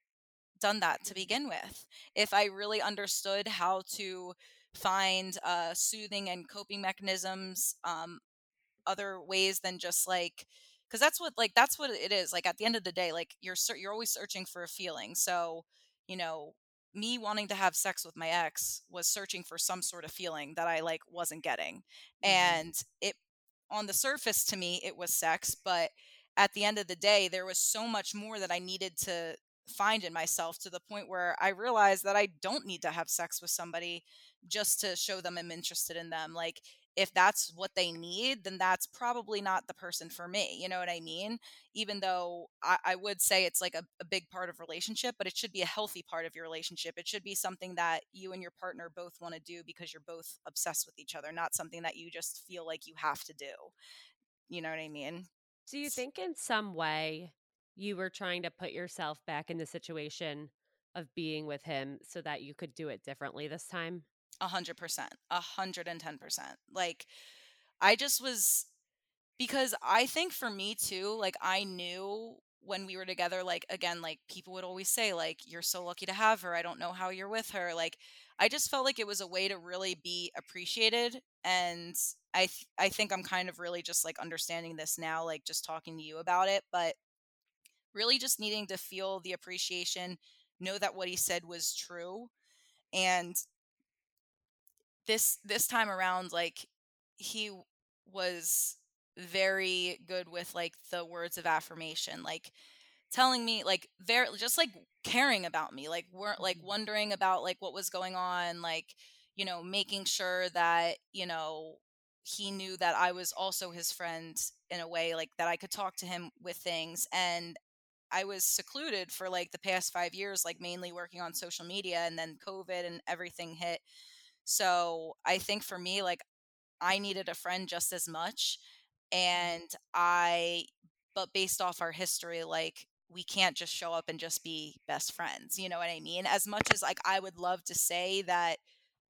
done that to begin with. If I really understood how to find uh, soothing and coping mechanisms, um, other ways than just like, because that's what like that's what it is. Like at the end of the day, like you're ser- you're always searching for a feeling. So you know, me wanting to have sex with my ex was searching for some sort of feeling that I like wasn't getting, hmm and it on the surface to me it was sex, but at the end of the day, there was so much more that I needed to find in myself to the point where I realized that I don't need to have sex with somebody just to show them I'm interested in them. Like, if that's what they need, then that's probably not the person for me. You know what I mean? Even though I, I would say it's like a, a big part of relationship, but it should be a healthy part of your relationship. It should be something that you and your partner both want to do because you're both obsessed with each other, not something that you just feel like you have to do. You know what I mean? Do you think in some way you were trying to put yourself back in the situation of being with him so that you could do it differently this time A hundred percent. A hundred and ten percent. Like I just was because I think for me too, like I knew when we were together, like again, like people would always say, like, you're so lucky to have her. I don't know how you're with her. Like I just felt like it was a way to really be appreciated. And I th- I think I'm kind of really just like understanding this now, like just talking to you about it, but really just needing to feel the appreciation, know that what he said was true. And this this time around like he was very good with like the words of affirmation like telling me like very just like caring about me like weren't like Mhm. wondering about like what was going on like you know making sure that you know he knew that I was also his friend in a way like that I could talk to him with things and I was secluded for like the past 5 years like mainly working on social media and then covid and everything hit so I think for me, like I needed a friend just as much. Mm-hmm. And I, but based off our history, like we can't just show up and just be best friends. You know what I mean? As much as like I would love to say that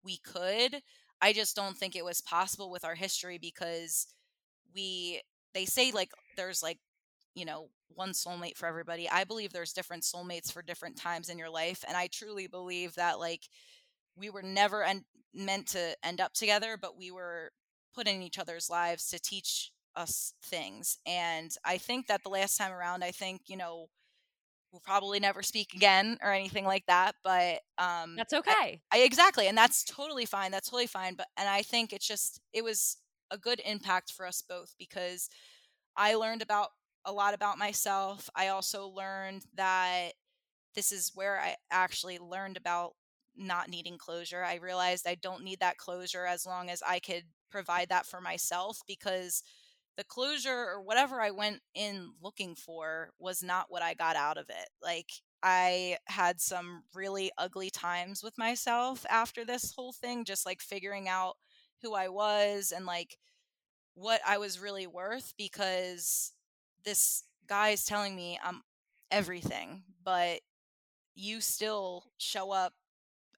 we could, I just don't think it was possible with our history because we, they say like there's like, you know, one soulmate for everybody. I believe there's different soulmates for different times in your life. And I truly believe that like we were never en- meant to end up together, but we were put in each other's lives to teach us things. And I think that the last time around, I think, you know, we'll probably never speak again or anything like that. But um, That's okay. I, I exactly, and that's totally fine. That's totally fine. But and I think it's just it was a good impact for us both because I learned about a lot about myself. I also learned that this is where I actually learned about not needing closure. I realized I don't need that closure as long as I could provide that for myself because the closure or whatever I went in looking for was not what I got out of it. Like I had some really ugly times with myself after this whole thing, just like figuring out who I was and like what I was really worth because this guy is telling me I'm everything, but you still show up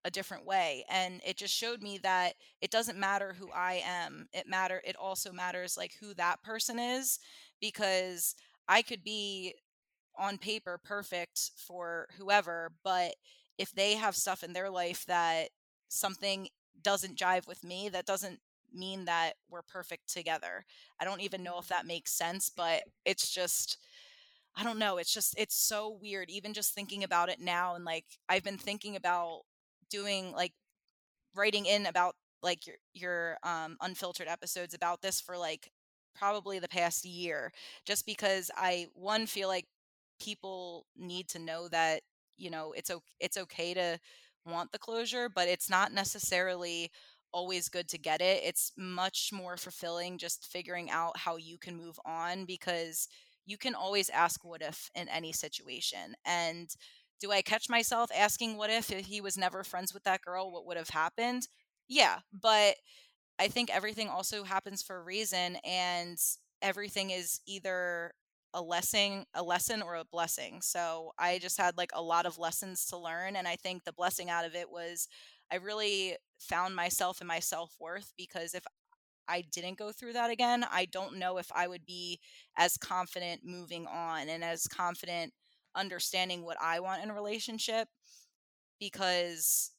a different way and it just showed me that it doesn't matter who i am it matter it also matters like who that person is because i could be on paper perfect for whoever but if they have stuff in their life that something doesn't jive with me that doesn't mean that we're perfect together i don't even know if mm-hmm. that makes sense but it's just I don't know. It's just it's so weird. Even just thinking about it now, and like I've been thinking about doing like writing in about like your your um unfiltered episodes about this for like probably the past year just because I one feel like people need to know that you know it's okay it's okay to want the closure but it's not necessarily always good to get it. It's much more fulfilling just figuring out how you can move on because you can always ask what if in any situation and do I catch myself asking what if if he was never friends with that girl, what would have happened? Yeah, but I think everything also happens for a reason and everything is either a lesson a lesson or a blessing. So I just had like a lot of lessons to learn and I think the blessing out of it was I really found myself and my self-worth because if I didn't go through that again, I don't know if I would be as confident moving on and as confident understanding what I want in a relationship because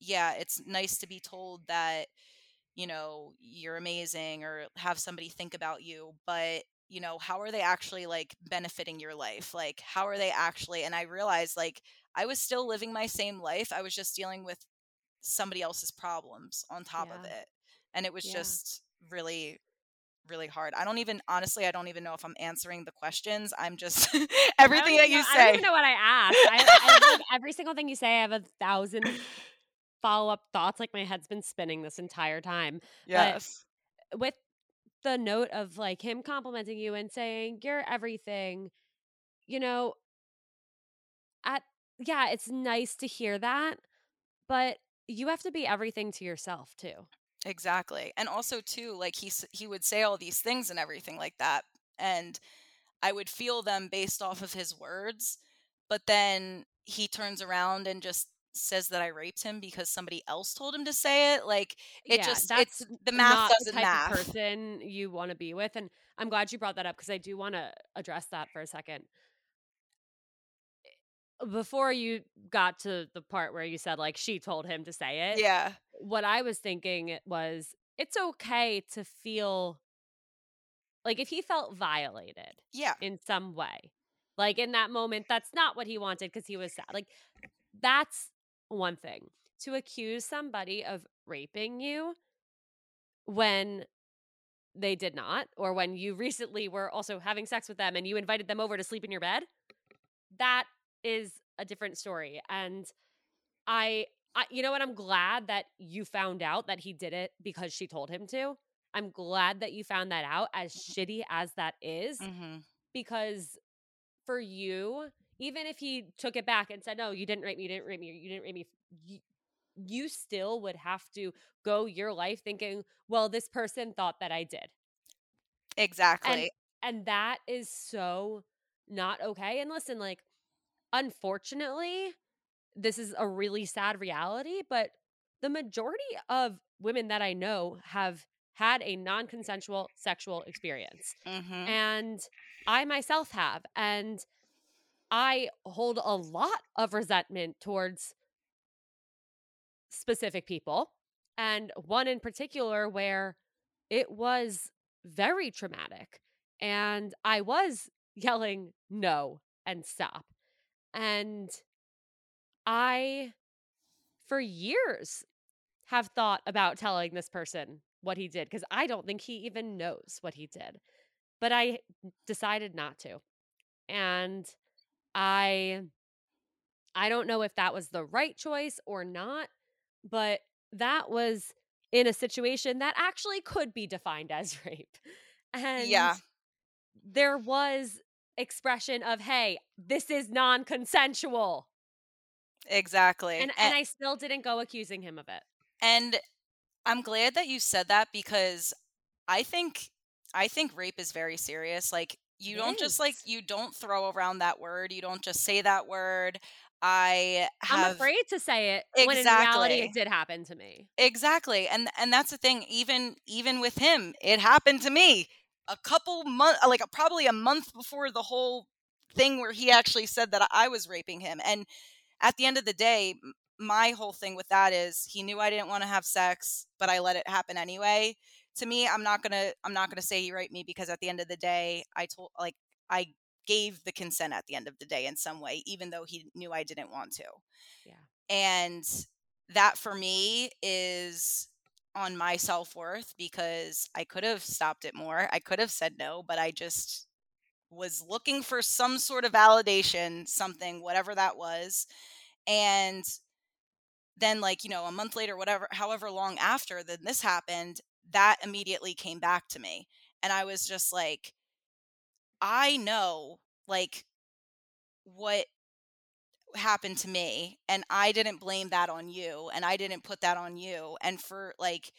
yeah, it's nice to be told that you know, you're amazing or have somebody think about you, but you know, how are they actually like benefiting your life? Like how are they actually and I realized like I was still living my same life. I was just dealing with somebody else's problems on top Yeah. of it. And it was Yeah. just really really hard. I don't even honestly I don't even know if I'm answering the questions. I'm just everything that you know- I don't even know what I asked. I, I like every single thing you say. I have a thousand follow up thoughts. Like my head's been spinning this entire time. yes. with the note of like him complimenting you and saying you're everything, you know, at yeah, it's nice to hear that, but you have to be everything to yourself too. Exactly. And also too like he he would say all these things and everything like that and I would feel them based off of his words, but then he turns around and just says that I raped him because somebody else told him to say it. Like it yeah, just that's it's the math doesn't type math. of person you want to be with. And I'm glad you brought that up because I do want to address that for a second. Before you got to the part where you said like she told him to say it, Yeah. What I was thinking was it's okay to feel like if he felt violated Yeah. in some way, like in that moment, that's not what he wanted because he was sad. Like that's one thing. To accuse somebody of raping you when they did not, or when you recently were also having sex with them and you invited them over to sleep in your bed, that is a different story. And I, I, you know what? I'm glad that you found out that he did it because she told him to. I'm glad that you found that out, as shitty as that is, hmm because for you, even if he took it back and said, "No, you didn't rape me, you didn't rape me, you didn't rape me," you, you still would have to go your life thinking, "Well, this person thought that I did," Exactly. and that is so not okay. And listen, like, unfortunately, this is a really sad reality, but the majority of women that I know have had a non consensual sexual experience. hmm And I myself have. And I hold a lot of resentment towards specific people. And one in particular where it was very traumatic. And I was yelling no and stop. And I, for years, have thought about telling this person what he did because I don't think he even knows what he did. But I decided not to. And I I don't know if that was the right choice or not, but that was in a situation that actually could be defined as rape. And Yeah. there was expression of, hey, this is non consensual. Exactly. And, and I still didn't go accusing him of it. And I'm glad that you said that because I think I think rape is very serious. Like you It don't just like you don't throw around that word. You don't just say that word. I I'm afraid to say it when in reality Exactly. it did happen to me. Exactly. And and that's the thing even even with him, it happened to me a couple months uh, like a, probably a month before the whole thing where he actually said that I was raping him. And at the end of the day, my whole thing with that is he knew I didn't want to have sex, but I let it happen anyway. To me, I'm not going to I'm not to say he raped me because at the end of the day, I told like I gave the consent at the end of the day in some way even though he knew I didn't want to. Yeah. And that for me is on my self-worth because I could have stopped it more. I could have said no, but I just was looking for some sort of validation, something whatever that was. And then like, you know, a month later whatever however long after then this happened, that immediately came back to me. And I was just like I know like what happened to me and I didn't blame that on you and I didn't put that on you and for like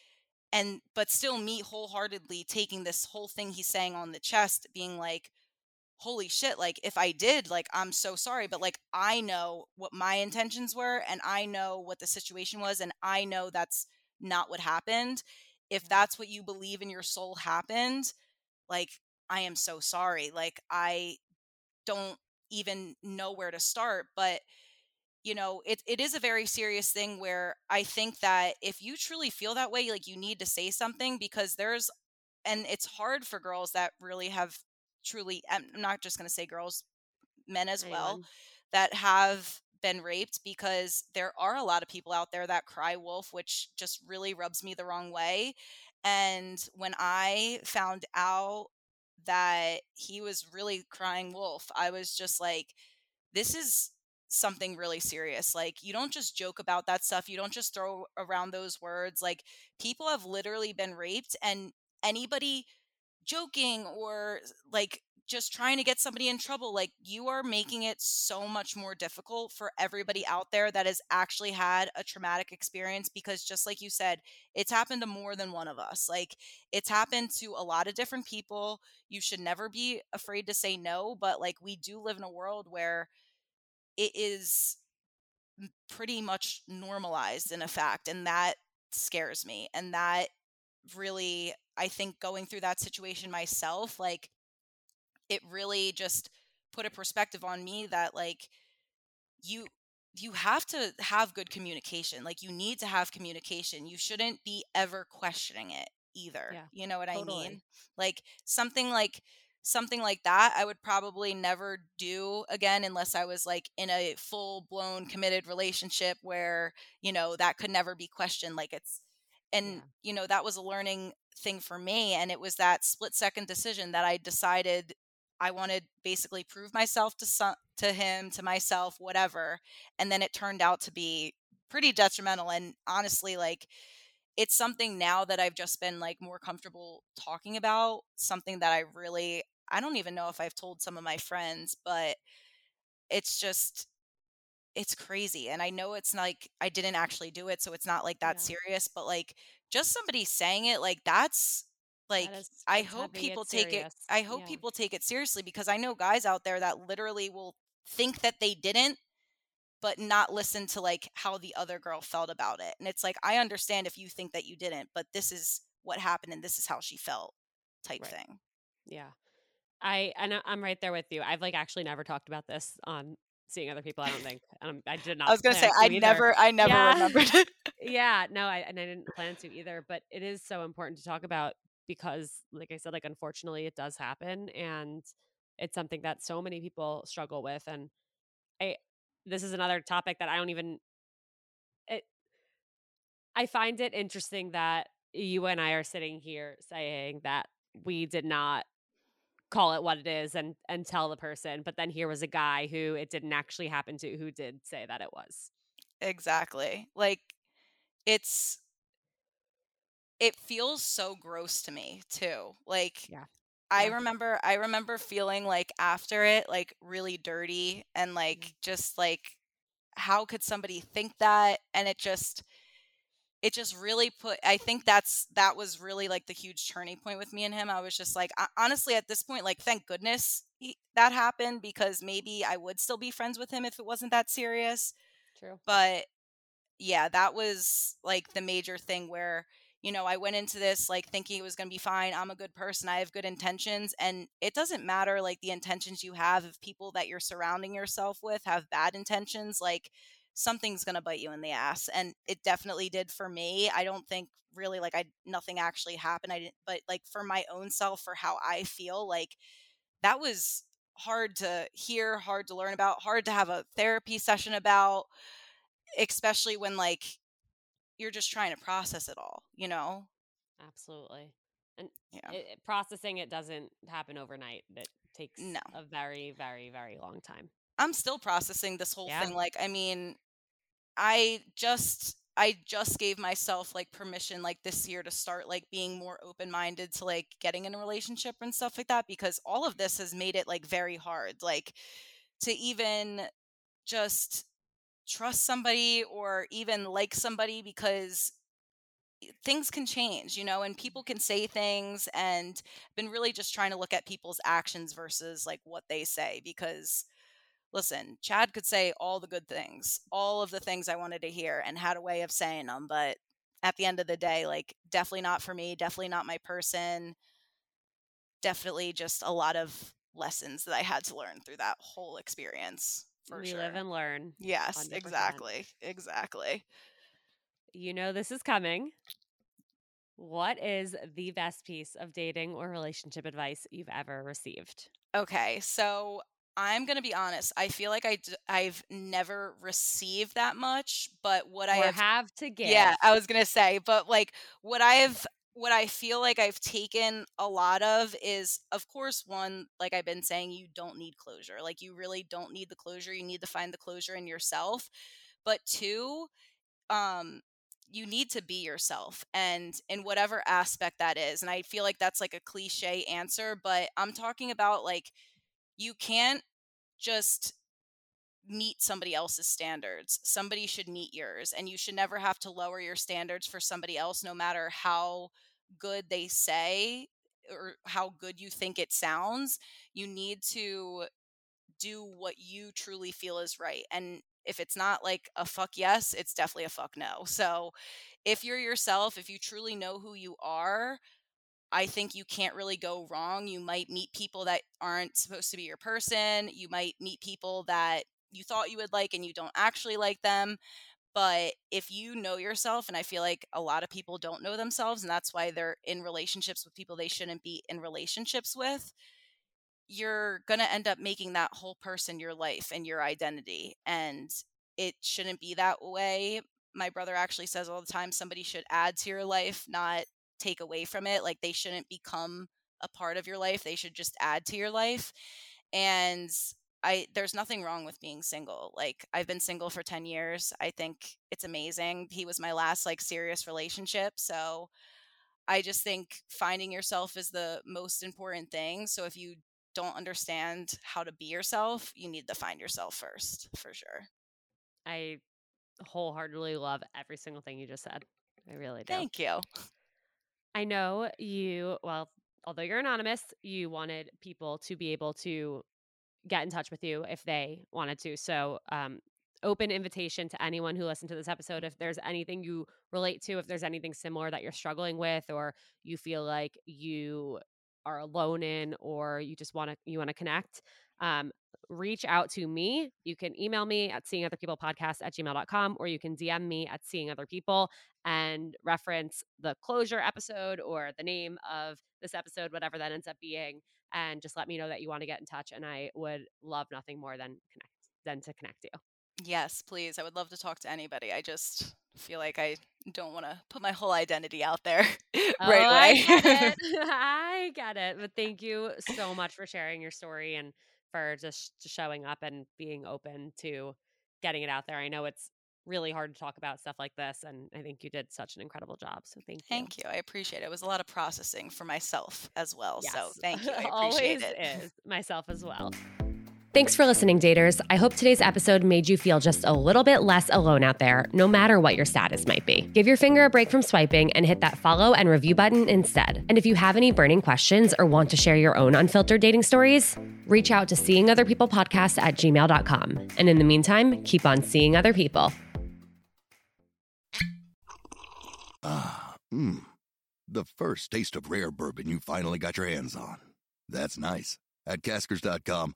and but still me wholeheartedly taking this whole thing he's saying on the chest being like holy shit like if I did like I'm so sorry but like I know what my intentions were and I know what the situation was and I know that's not what happened. If that's what you believe in your soul happened like I am so sorry like I don't even know where to start but you know it, it is a very serious thing where i think that if you truly feel that way like you need to say something because there's and it's hard for girls that really have truly i'm not just going to say girls men as well that have been raped because there are a lot of people out there that cry wolf which just really rubs me the wrong way and when i found out that he was really crying wolf i was just like this is something really serious like you don't just joke about that stuff you don't just throw around those words like people have literally been raped and anybody joking or like just trying to get somebody in trouble like you are making it so much more difficult for everybody out there that has actually had a traumatic experience because just like you said it's happened to more than one of us like it's happened to a lot of different people. You should never be afraid to say no but like we do live in a world where it is pretty much normalized in a fact and that scares me and that really i think going through that situation myself like it really just put a perspective on me that like you you have to have good communication like you need to have communication you shouldn't be ever questioning it either Yeah, you know what i mean like something like something like that i would probably never do again unless i was like in a full blown committed relationship where you know that could never be questioned like it's and Yeah. you know that was a learning thing for me and it was that split second decision that i decided i wanted basically prove myself to some to him to myself whatever and then it turned out to be pretty detrimental and honestly like it's something now that I've just been like more comfortable talking about, something that I really I don't even know if I've told some of my friends, but it's just it's crazy. And I know it's like I didn't actually do it, so it's not like that Yeah. serious, but like just somebody saying it like that's like is- I hope people take it. I hope Yeah. people take it seriously because I know guys out there that literally will think that they didn't but not listen to like how the other girl felt about it. And it's like I understand if you think that you didn't, but this is what happened and this is how she felt type Right. thing. Yeah. I and I'm right there with you. I've like actually never talked about this on seeing other people. I don't think. Um, I did not. I was going to say I either. never I never Yeah. remembered yeah, no, I and I didn't plan to either. But it is so important to talk about because, like I said, like unfortunately, it does happen, and it's something that so many people struggle with. And I this is another topic that I don't even it I find it interesting that you and I are sitting here saying that we did not call it what it is and and tell the person, but then here was a guy who it didn't actually happen to who did say that it was. Exactly. Like it's it feels so gross to me too. Like Yeah. I remember I remember feeling like after it like really dirty and Mm. like just like how could somebody think that and it just it just really put I think that's that was really like the huge turning point with me and him. I was just like I, honestly at this point like thank goodness he, that happened because maybe I would still be friends with him if it wasn't that serious. True. But yeah, that was like the major thing where, you know, I went into this like thinking it was going to be fine. I'm a good person. I have good intentions. And it doesn't matter like the intentions you have if people that you're surrounding yourself with have bad intentions, like something's going to bite you in the ass. And it definitely did for me. I don't think really like I nothing actually happened. I didn't, but like for my own self, for how I feel, like that was hard to hear, hard to learn about, hard to have a therapy session about especially when like you're just trying to process it all, you know? Absolutely. And Yeah. it, processing it doesn't happen overnight. It takes No. a very, very, very long time. I'm still processing this whole Yeah. thing. Like, I mean, I just I just gave myself like permission like this year to start like being more open-minded to like getting in a relationship and stuff like that because all of this has made it like very hard. Like to even just trust somebody or even like somebody because things can change, you know, and people can say things and been really just trying to look at people's actions versus like what they say because listen, Chad could say all the good things, all of the things I wanted to hear and had a way of saying them, but at the end of the day, like definitely not for me, definitely not my person. Definitely just a lot of lessons that I had to learn through that whole experience. For we sure. live and learn. yes, 100%. exactly. Exactly. You know this is coming. What is the best piece of dating or relationship advice you've ever received? Okay, so I'm gonna be honest. I feel like I d- I've never received that much, but what I have, have to give? yeah, I was gonna say, but like what I've what I feel like I've taken a lot of is, of course, one like I've been saying, you don't need closure. Like you really don't need the closure. You need to find the closure in yourself. But two, um you need to be yourself and in whatever aspect that is and i feel like that's like a cliche answer but i'm talking about like you can't just meet somebody else's standards somebody should meet yours and you should never have to lower your standards for somebody else no matter how good they say or how good you think it sounds you need to do what you truly feel is right. And if it's not like a fuck yes, it's definitely a fuck no. So if you're yourself, if you truly know who you are, I think you can't really go wrong. You might meet people that aren't supposed to be your person. You might meet people that you thought you would like and you don't actually like them. But if you know yourself, and I feel like a lot of people don't know themselves, and that's why they're in relationships with people they shouldn't be in relationships with, you're going to end up making that whole person your life and your identity. And it shouldn't be that way. My brother actually says all the time somebody should add to your life, not take away from it. Like they shouldn't become a part of your life, they should just add to your life. And I there's nothing wrong with being single. Like I've been single for 10 years. I think it's amazing. He was my last like serious relationship, so I just think finding yourself is the most important thing. So if you don't understand how to be yourself, you need to find yourself first, for sure. I wholeheartedly love every single thing you just said. I really do. Thank you. I know you, well, although you're anonymous, you wanted people to be able to get in touch with you if they wanted to. So, um, open invitation to anyone who listened to this episode. If there's anything you relate to, if there's anything similar that you're struggling with, or you feel like you are alone in, or you just want to you want to connect, um, reach out to me. You can email me at seeing other people podcast at gmail.com, or you can DM me at seeing other people and reference the closure episode or the name of this episode, whatever that ends up being, and just let me know that you want to get in touch. And I would love nothing more than connect than to connect you. Yes, please. I would love to talk to anybody. I just feel like I don't want to put my whole identity out there Oh, right I get it. I get it. But thank you so much for sharing your story and for just showing up and being open to getting it out there. I know it's really hard to talk about stuff like this, and I think you did such an incredible job. So thank you. Thank you. I appreciate it. It was a lot of processing for myself as well. So thank you. I appreciate always it. is myself as well. Thanks for listening, daters. I hope today's episode made you feel just a little bit less alone out there, no matter what your status might be. Give your finger a break from swiping and hit that follow and review button instead. And if you have any burning questions or want to share your own unfiltered dating stories, reach out to seeing other people podcast at gmail.com. And in the meantime, keep on seeing other people. Ah, mmm. The first taste of rare bourbon you finally got your hands on. That's nice. At Caskers.com,